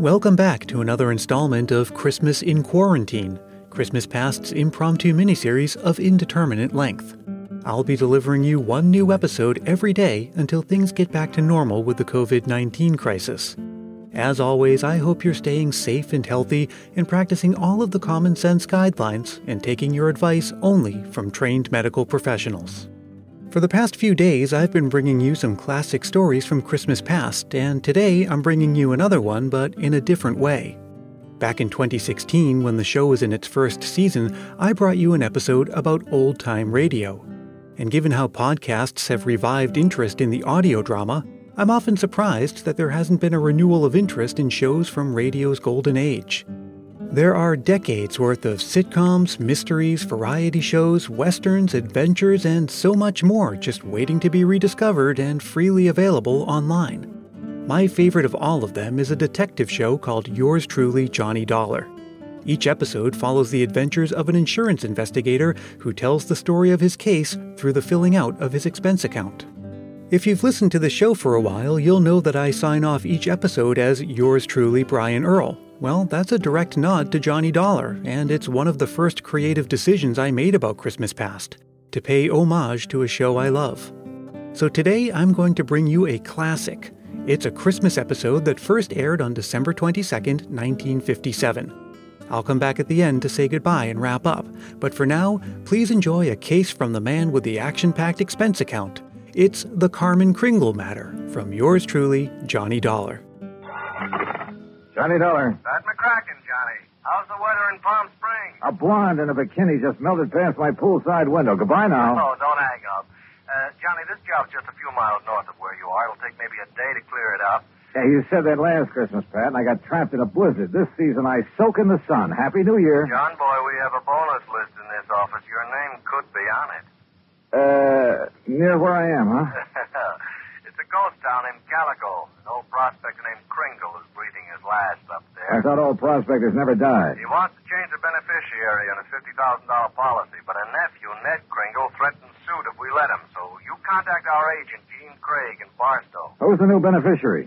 Welcome back to another installment of Christmas in Quarantine, Christmas Past's impromptu miniseries of indeterminate length. I'll be delivering you one new episode every day until things get back to normal with the COVID 19 crisis. As always, I hope you're staying safe and healthy and practicing all of the common sense guidelines and taking your advice only from trained medical professionals. For the past few days, I've been bringing you some classic stories from Christmas past, and today I'm bringing you another one, but in a different way. Back in 2016, when the show was in its first season, I brought you an episode about old time radio. And given how podcasts have revived interest in the audio drama, I'm often surprised that there hasn't been a renewal of interest in shows from radio's golden age. There are decades worth of sitcoms, mysteries, variety shows, westerns, adventures, and so much more just waiting to be rediscovered and freely available online. My favorite of all of them is a detective show called Yours Truly, Johnny Dollar. Each episode follows the adventures of an insurance investigator who tells the story of his case through the filling out of his expense account. If you've listened to the show for a while, you'll know that I sign off each episode as Yours Truly, Brian Earl, well, that's a direct nod to Johnny Dollar, and it's one of the first creative decisions I made about Christmas Past to pay homage to a show I love. So today I'm going to bring you a classic. It's a Christmas episode that first aired on December 22nd, 1957. I'll come back at the end to say goodbye and wrap up, but for now, please enjoy a case from the man with the action packed expense account. It's the Carmen Kringle matter from yours truly, Johnny Dollar. Johnny Dollar. Pat McCracken, Johnny. How's the weather in Palm Springs? A blonde in a bikini just melted past my poolside window. Goodbye now. Oh, don't hang up. Uh, Johnny, this job's just a few miles north of where you are. It'll take maybe a day to clear it up. Yeah, you said that last Christmas, Pat, and I got trapped in a blizzard. This season I soak in the sun. Happy New Year. John boy, we have a bonus list in this office. Your name could be on it. Uh, near where I am, huh? it's a ghost town named Calico. An old prospector named up there. I thought old prospectors never died. He wants to change the beneficiary on a $50,000 policy, but a nephew, Ned Kringle, threatens suit if we let him. So you contact our agent, Jean Craig, in Barstow. Who's the new beneficiary?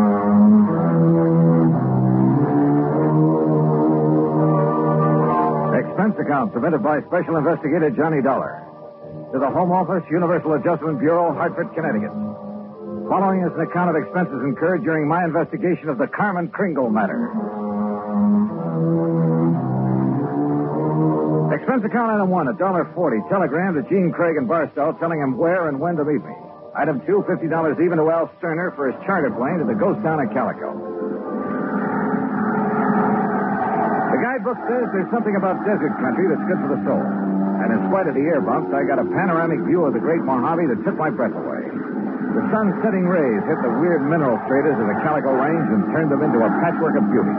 Expense account submitted by Special Investigator Johnny Dollar to the Home Office, Universal Adjustment Bureau, Hartford, Connecticut. Following is an account of expenses incurred during my investigation of the Carmen Kringle matter. Expense account item one, a dollar forty. Telegram to Jean Craig in Barstow telling him where and when to meet me. Item two, fifty dollars even to Al Sterner for his charter plane to the ghost town of Calico. Guidebook says there's something about desert country that's good for the soul. And in spite of the air bumps, I got a panoramic view of the great Mojave that took my breath away. The sun's setting rays hit the weird mineral craters of the Calico Range and turned them into a patchwork of beauty.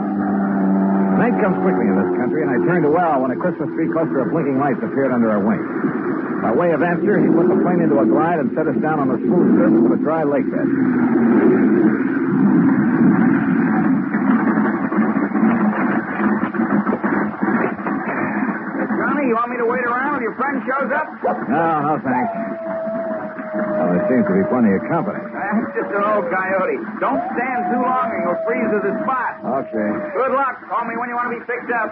Night comes quickly in this country, and I turned to Al when a Christmas tree cluster of blinking lights appeared under our wings. By way of answer, he put the plane into a glide and set us down on the smooth surface of a dry lake bed. Seems to be plenty of company. That's just an old coyote. Don't stand too long and you'll freeze to the spot. Okay. Good luck. Call me when you want to be picked up.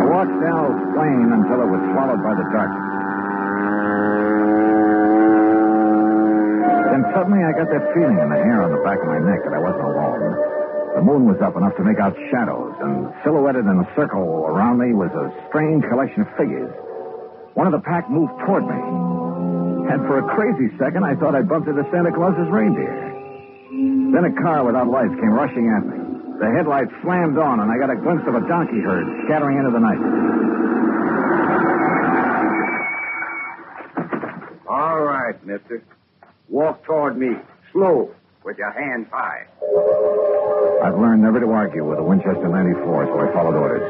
I watched Al's plane until it was swallowed by the darkness. Then suddenly I got that feeling in the hair on the back of my neck that I wasn't alone. The moon was up enough to make out shadows, and silhouetted in a circle around me was a strange collection of figures. One of the pack moved toward me. And for a crazy second, I thought I'd bumped into Santa Claus's reindeer. Then a car without lights came rushing at me. The headlights slammed on, and I got a glimpse of a donkey herd scattering into the night. All right, mister. Walk toward me. Slow, with your hands high. I've learned never to argue with a Winchester 94, so I followed orders.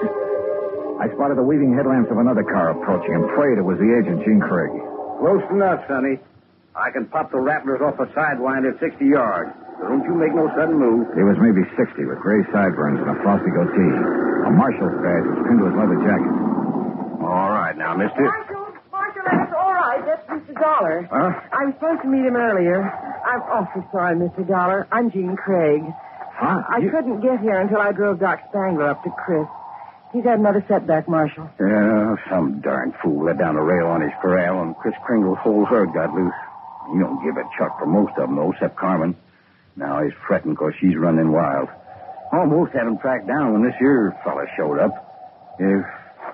I spotted the weaving headlamps of another car approaching and prayed it was the agent, Jean Craig. Close enough, Sonny. I can pop the rattlers off a sidewind at 60 yards. So don't you make no sudden move. He was maybe 60 with gray sideburns and a frosty goatee. A marshal's badge was pinned to his leather jacket. All right, now, mister. Marshal, Marshal, that's all right. That's Mr. Dollar. Huh? I was supposed to meet him earlier. I'm awfully sorry, Mr. Dollar. I'm Jean Craig. Huh? I You- couldn't get here until I drove Doc Spangler up to Chris. He's had another setback, Marshal. Yeah, some darn fool let down a rail on his corral, and Chris Kringle's whole herd got loose. He don't give a chuck for most of them, though, except Carmen. Now he's fretting 'cause she's running wild. Almost had him tracked down when this here fella showed up. If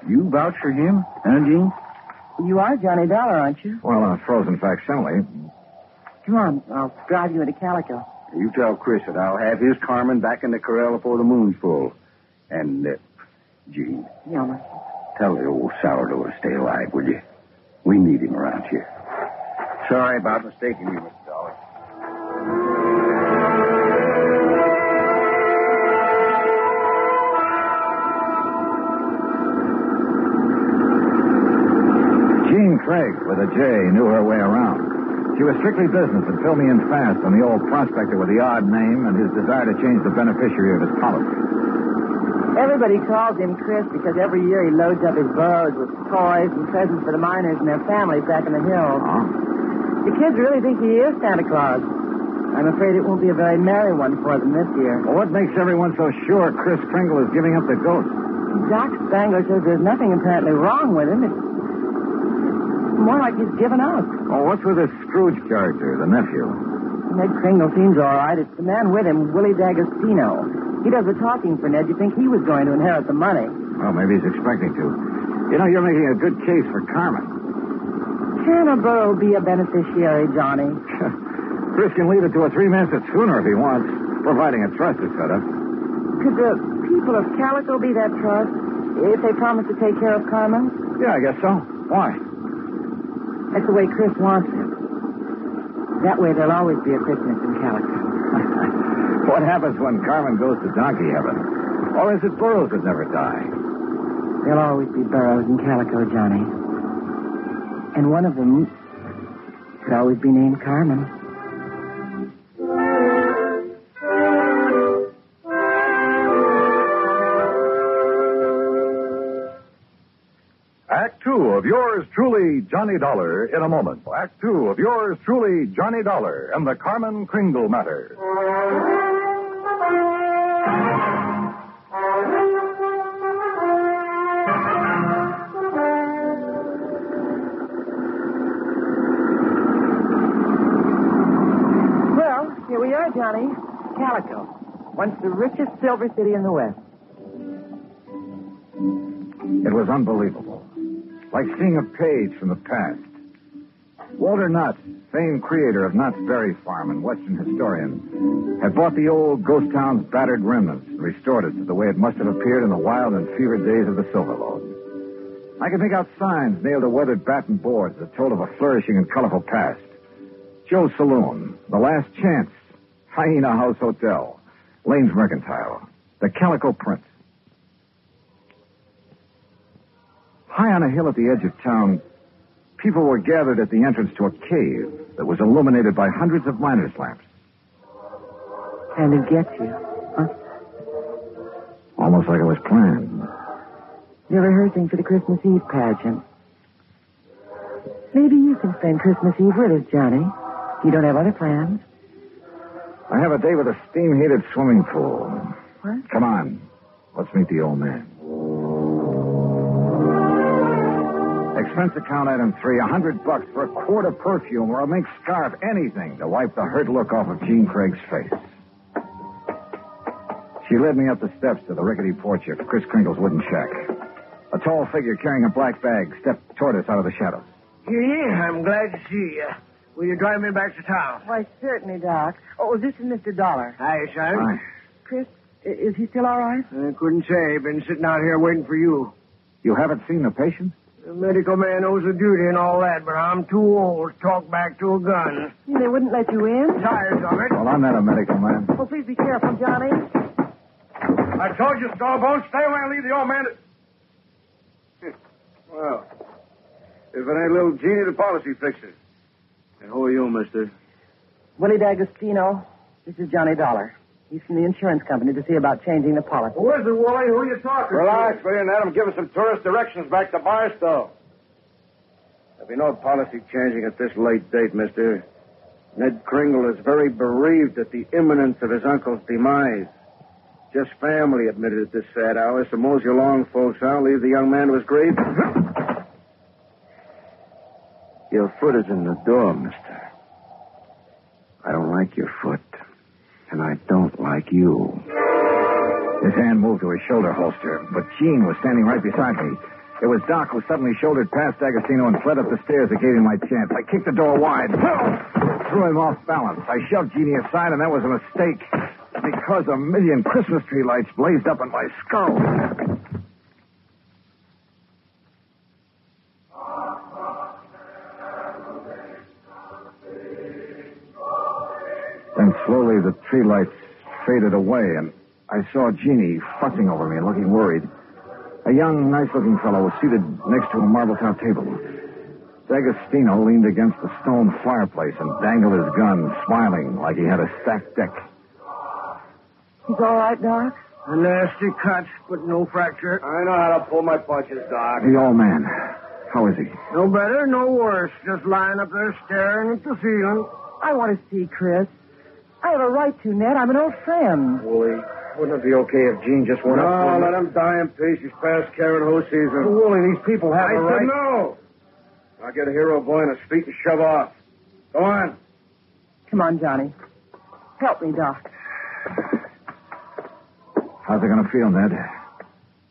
you vouch for him, huh, Jean? You are Johnny Dollar, aren't you? Well, a frozen facsimile. Come on, I'll drive you into Calico. You tell Chris that I'll have his Carmen back in the corral before the moon's full. And, uh, Jean, Yeah, tell the old sourdough to stay alive, will you? We need him around here. Sorry about mistaking you, Mr. Dollar. Jean Craig, with a J, knew her way around. She was strictly business and filled me in fast on the old prospector with the odd name and his desire to change the beneficiary of his policy. Everybody calls him Chris because every year he loads up his burros with toys and presents for the miners and their families back in the hills. Huh? The kids really think he is Santa Claus. I'm afraid it won't be a very merry one for them this year. Well, what makes everyone so sure Chris Kringle is giving up the ghost? Doc Spangler says there's nothing apparently wrong with him. It's more like he's given up. Oh, what's with this Scrooge character, the nephew? Ned Kringle seems all right. It's the man with him, Willie D'Agostino. He does the talking for Ned. You think he was going to inherit the money? Well, maybe he's expecting to. You know, you're making a good case for Carmen. Can a burro be a beneficiary, Johnny? Chris can leave it to a three-masted schooner if he wants, providing a trust is set up. Could the people of Calico be that trust if they promise to take care of Carmen? Yeah, I guess so. Why? That's the way Chris wants it. That way there'll always be a Christmas in Calico. what happens when Carmen goes to donkey heaven? Or is it burros that never die? There'll always be burros in Calico, Johnny. And one of them could always be named Carmen. Of yours truly, Johnny Dollar, in a moment. Act two of yours truly, Johnny Dollar, and the Carmen Kringle matter. Well, here we are, Johnny. Calico. Once the richest silver city in the West. It was unbelievable. Like seeing a page from the past. Walter Knott, famed creator of Knott's Berry Farm and Western historian, had bought the old ghost town's battered remnants and restored it to the way it must have appeared in the wild and fevered days of the Silver Lode. I could make out signs nailed to weathered batten boards that told of a flourishing and colorful past. Joe's Saloon, The Last Chance, Hyena House Hotel, Lane's Mercantile, The Calico Prince. High on a hill at the edge of town, people were gathered at the entrance to a cave that was illuminated by hundreds of miners' lamps. And it gets you. Huh? Almost like it was planned. They're rehearsing for the Christmas Eve pageant. Maybe you can spend Christmas Eve with us, Johnny. You don't have other plans. I have a day with a steam heated swimming pool. What? Come on. Let's meet the old man. Expense account item three, a hundred bucks for a quart of perfume or a mink scarf, anything to wipe the hurt look off of Jean Craig's face. She led me up the steps to the rickety porch of Chris Kringle's wooden shack. A tall figure carrying a black bag stepped toward us out of the shadows. Yeah, yeah, I'm glad to see you. Will you drive me back to town? Why, certainly, Doc. Oh, this is Mr. Dollar. Hi, son. Chris, is he still all right? I couldn't say. Been sitting out here waiting for you. You haven't seen the patient? The medical man owes a duty and all that, but I'm too old to talk back to a gun. They wouldn't let you in? Tired of it. Well, I'm not a medical man. Well, please be careful, Johnny. I told you, Stallbone, stay away and leave the old man. To... Well, if it ain't little Jeannie, the policy fixer. And who are you, mister? Willie D'Agostino. This is Johnny Dollar. He's from the insurance company to see about changing the policy. Who is it, Wally? Who are you talking to? Relax, will you, and let him give us some tourist directions back to Barstow. There'll be no policy changing at this late date, mister. Ned Kringle is very bereaved at the imminence of his uncle's demise. Just family admitted at this sad hour, so mosey along, folks. I'll leave the young man to his grave. Your foot is in the door, mister. I don't like your foot, and I don't like you. His hand moved to his shoulder holster, but Jean was standing right beside me. It was Doc who suddenly shouldered past D'Agostino and fled up the stairs that gave him my chance. I kicked the door wide, threw him off balance. I shoved Jeannie aside, and that was a mistake because a million Christmas tree lights blazed up in my skull. Slowly the tree lights faded away, and I saw Jeannie fussing over me and looking worried. A young, nice-looking fellow was seated next to a marble-top table. D'Agostino leaned against the stone fireplace and dangled his gun, smiling like he had a stacked deck. He's all right, Doc? A nasty cut, but no fracture. I know how to pull my punches, Doc. The old man. How is he? No better, no worse. Just lying up there staring at the ceiling. I want to see Chris. I have a right to, Ned. I'm an old friend. Wooly, wouldn't it be okay if Jean just went No, up? let him die in peace. He's past Karen Ho season. Wooly, these people have I a said right. no. I'll get a hero boy on his feet and shove off. Go on. Come on, Johnny. Help me, Doc. How's it going to feel, Ned?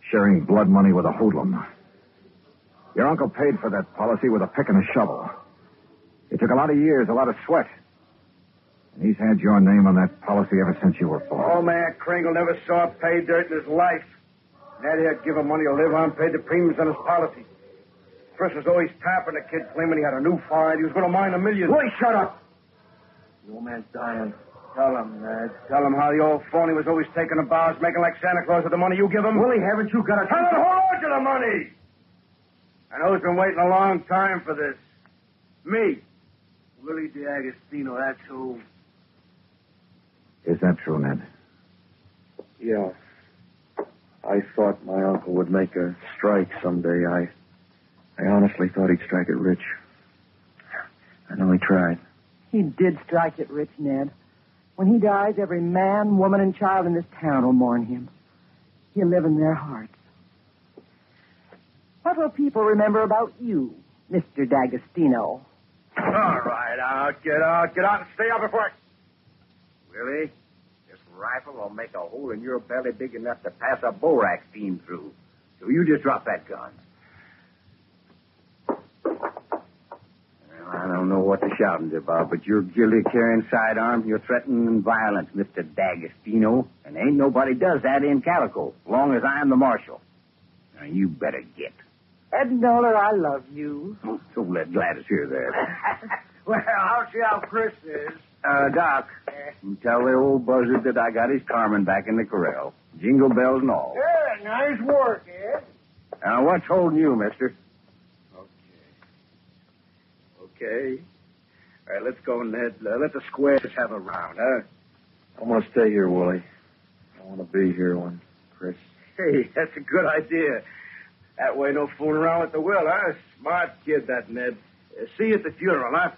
Sharing blood money with a hoodlum. Your uncle paid for that policy with a pick and a shovel. It took a lot of years, a lot of sweat. And he's had your name on that policy ever since you were born. Old man Kringle never saw pay dirt in his life. Ned here give him money to live on, paid the premiums on his policy. Chris was always tapping the kid, claiming he had a new find. He was going to mine a million. Willie, shut up. The old man's dying. Tell him, Ned. Tell him how the old phony was always taking the bows, making like Santa Claus with the money you give him. Willie, haven't you got a... Tell him who owed you the money. And who's been waiting a long time for this? Me. Willie D'Agostino, that's who. Is that true, Ned? Yeah. I thought my uncle would make a strike someday. I I honestly thought he'd strike it rich. I know he tried. He did strike it rich, Ned. When he dies, every man, woman, and child in this town will mourn him. He'll live in their hearts. What will people remember about you, Mr. D'Agostino? All right, out, get out, get out and stay out before I... Willie, this rifle will make a hole in your belly big enough to pass a borax beam through. So you just drop that gun. Well, I don't know what the shouting's about, but you're guilty of carrying sidearms. You're threatening violence, Mr. D'Agostino. And ain't nobody does that in Calico, as long as I'm the marshal. Now, you better get. Ed Nolan, I love you. So let Gladys hear that. Well, I'll see how Chris is. Uh, Doc, you tell the old buzzard that I got his Carmen back in the corral. Jingle bells and all. Yeah, nice work, Ed. Now, what's holding you, mister? Okay. Okay. All right, let's go, Ned. Uh, let the squares have a round, huh? I'm going to stay here, Willie. I want to be here when Chris. Hey, that's a good idea. That way, no fooling around with the will, huh? Smart kid, that Ned. Uh, see you at the funeral, huh?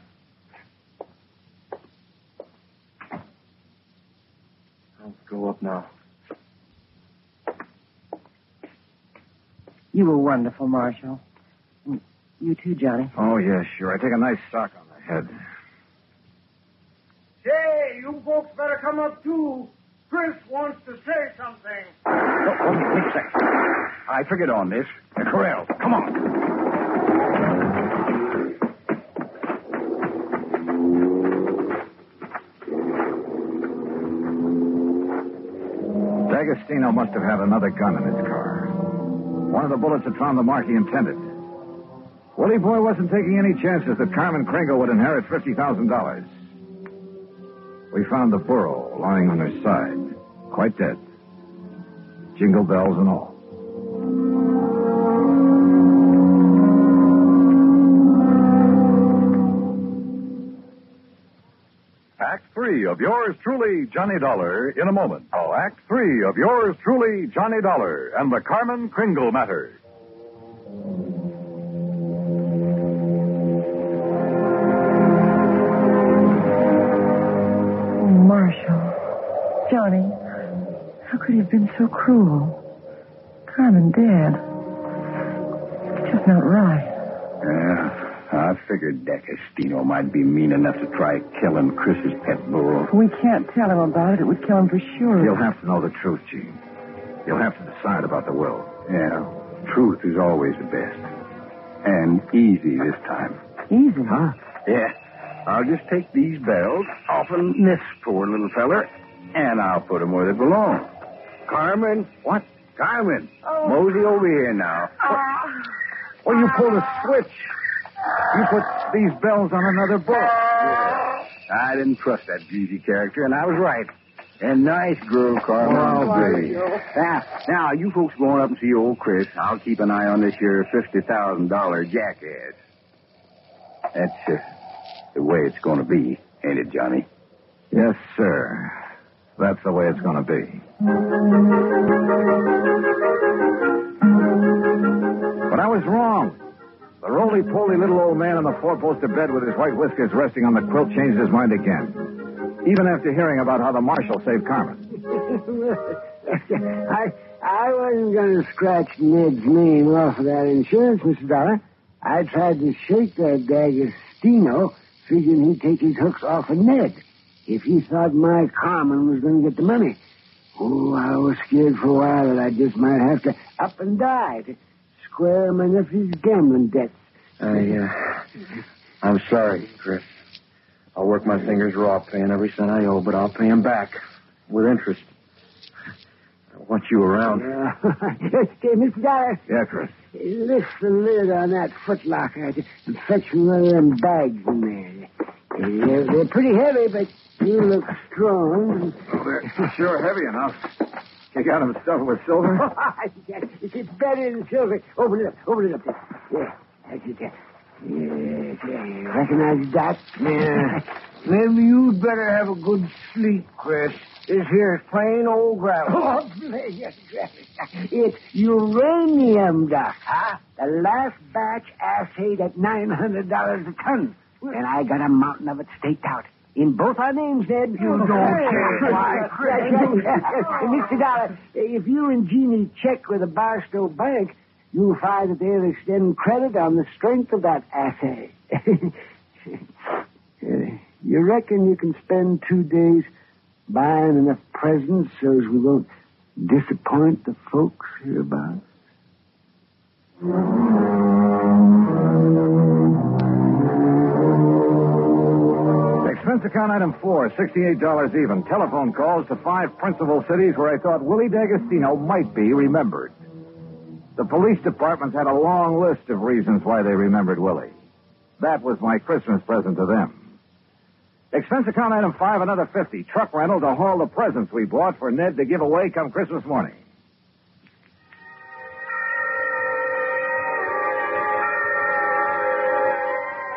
I'll go up now. You were wonderful, Marshal. You too, Johnny. Oh, yeah, sure. I take a nice sock on the head. Say, you folks better come up, too. Chris wants to say something. Oh, oh, wait a second. I figured on this. The corral. Come on. D'Agostino must have had another gun in his car. One of the bullets had found the mark he intended. Willie Boy wasn't taking any chances that Carmen Kringle would inherit $50,000. We found the burro lying on her side, quite dead. Jingle bells and all. Three of yours truly, Johnny Dollar, in a moment. Oh, Act three of yours truly, Johnny Dollar, and the Carmen Kringle matter. Oh, Marshall. Johnny. How could he have been so cruel? Carmen dead. It's just not right. Yeah, I figured D'Agostino might be mean enough to try killing Chris's pet bull. We can't tell him about it. It would kill him for sure. He'll have to know the truth, Jean. He'll have to decide about the will. Yeah, truth is always the best. And easy this time. Easy. Huh? Yeah. I'll just take these bells off of this poor little feller, and I'll put put 'em where they belong. Carmen? What? Carmen? Oh. Mosey over here now. Ah. Well, you pulled a switch. You put these bells on another book. I didn't trust that greasy character, and I was right. And nice girl, Carmen. Oh, baby. Now, now, you folks going up and see old Chris. I'll keep an eye on this here $50,000 jackass. That's uh, the way it's going to be, ain't it, Johnny? Yes, sir. That's the way it's going to be. But I was wrong. The roly-poly little old man on the four-poster bed with his white whiskers resting on the quilt changed his mind again. Even after hearing about how the marshal saved Carmen. I I wasn't going to scratch Ned's name off of that insurance, Mr. Dollar. I tried to shake that D'Agostino, figuring he'd take his hooks off of Ned if he thought my Carmen was going to get the money. Oh, I was scared for a while that I just might have to up and die to square my nephew's gambling debts. I, uh, I'm sorry, Chris. I'll work my fingers raw paying every cent I owe, but I'll pay him back with interest. I want you around. Uh, okay, Mr. Dollar, Yeah, Chris. lift the lid on that footlocker and fetch me one of them bags in there. They're, they're pretty heavy, but you look strong. They're sure heavy enough. You got them stuffed with silver? it's better than silver. Open it up. Open it up. Yeah, that's it. Yes, yeah. Recognize that? Yeah. Maybe you'd better have a good sleep, Chris. This here's plain old gravel. Oh, it's uranium, Doc. Huh? The last batch assayed at $900 a ton. And I got a mountain of it staked out. In both our names, Ned. You don't care. Why? Mr. Dollar, if you and Jeannie check with the Barstow Bank, you'll find that they'll extend credit on the strength of that assay. You reckon you can spend two days buying enough presents so as we won't disappoint the folks hereabouts? Expense account item four, $68 even. Telephone calls to five principal cities where I thought Willie D'Agostino might be remembered. The police departments had a long list of reasons why they remembered Willie. That was my Christmas present to them. Expense account item five, another 50. Truck rental to haul the presents we bought for Ned to give away come Christmas morning.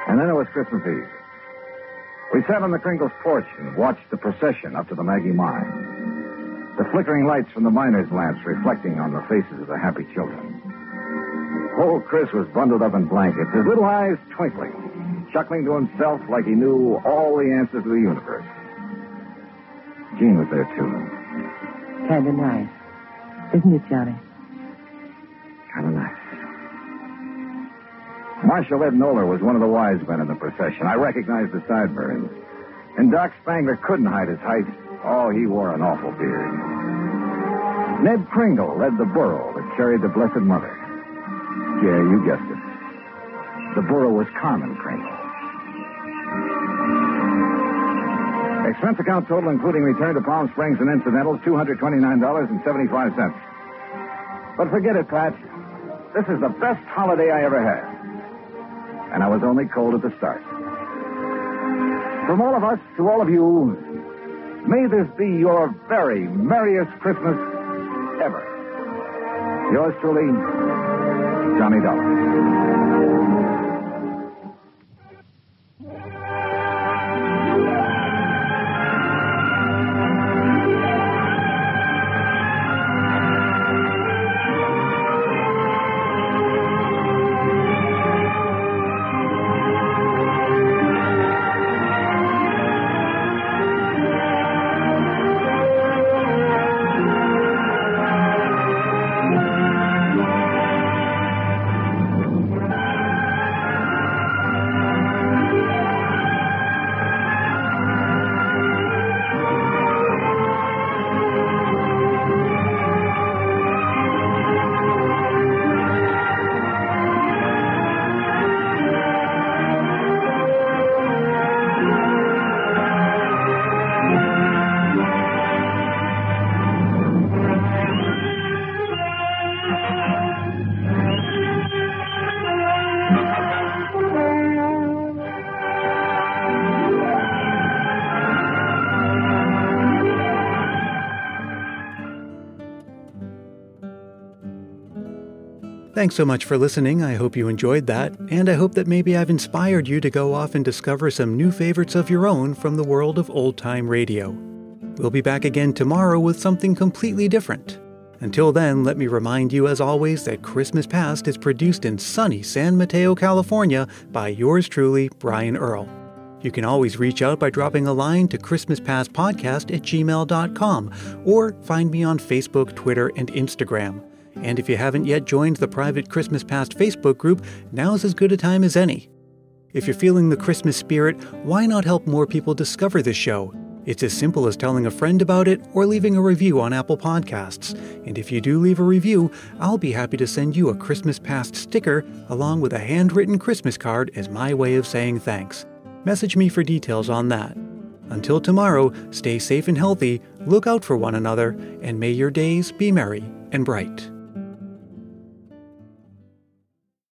And then it was Christmas Eve. We sat on the Kringles porch and watched the procession up to the Maggie mine. The flickering lights from the miners' lamps reflecting on the faces of the happy children. Old Chris was bundled up in blankets, his little eyes twinkling, chuckling to himself like he knew all the answers to the universe. Jean was there, too. Kind of nice. Isn't it, Johnny? Marshal Ed Noller was one of the wise men in the procession. I recognized the sideburns. And Doc Spangler couldn't hide his height. Oh, he wore an awful beard. Ned Kringle led the burro that carried the Blessed Mother. Yeah, you guessed it. The burro was Carmen Kringle. Expense account total, including return to Palm Springs and incidentals, $229.75. But forget it, Pat. This is the best holiday I ever had. And I was only cold at the start. From all of us to all of you, may this be your very merriest Christmas ever. Yours truly, Johnny Dollar. Thanks so much for listening. I hope you enjoyed that, and I hope that maybe I've inspired you to go off and discover some new favorites of your own from the world of old time radio. We'll be back again tomorrow with something completely different. Until then, let me remind you, as always, that Christmas Past is produced in sunny San Mateo, California by yours truly, Brian Earl. You can always reach out by dropping a line to ChristmasPastPodcast at gmail.com or find me on Facebook, Twitter, and Instagram. And if you haven't yet joined the private Christmas Past Facebook group, now's as good a time as any. If you're feeling the Christmas spirit, why not help more people discover this show? It's as simple as telling a friend about it or leaving a review on Apple Podcasts. And if you do leave a review, I'll be happy to send you a Christmas Past sticker along with a handwritten Christmas card as my way of saying thanks. Message me for details on that. Until tomorrow, stay safe and healthy, look out for one another, and may your days be merry and bright.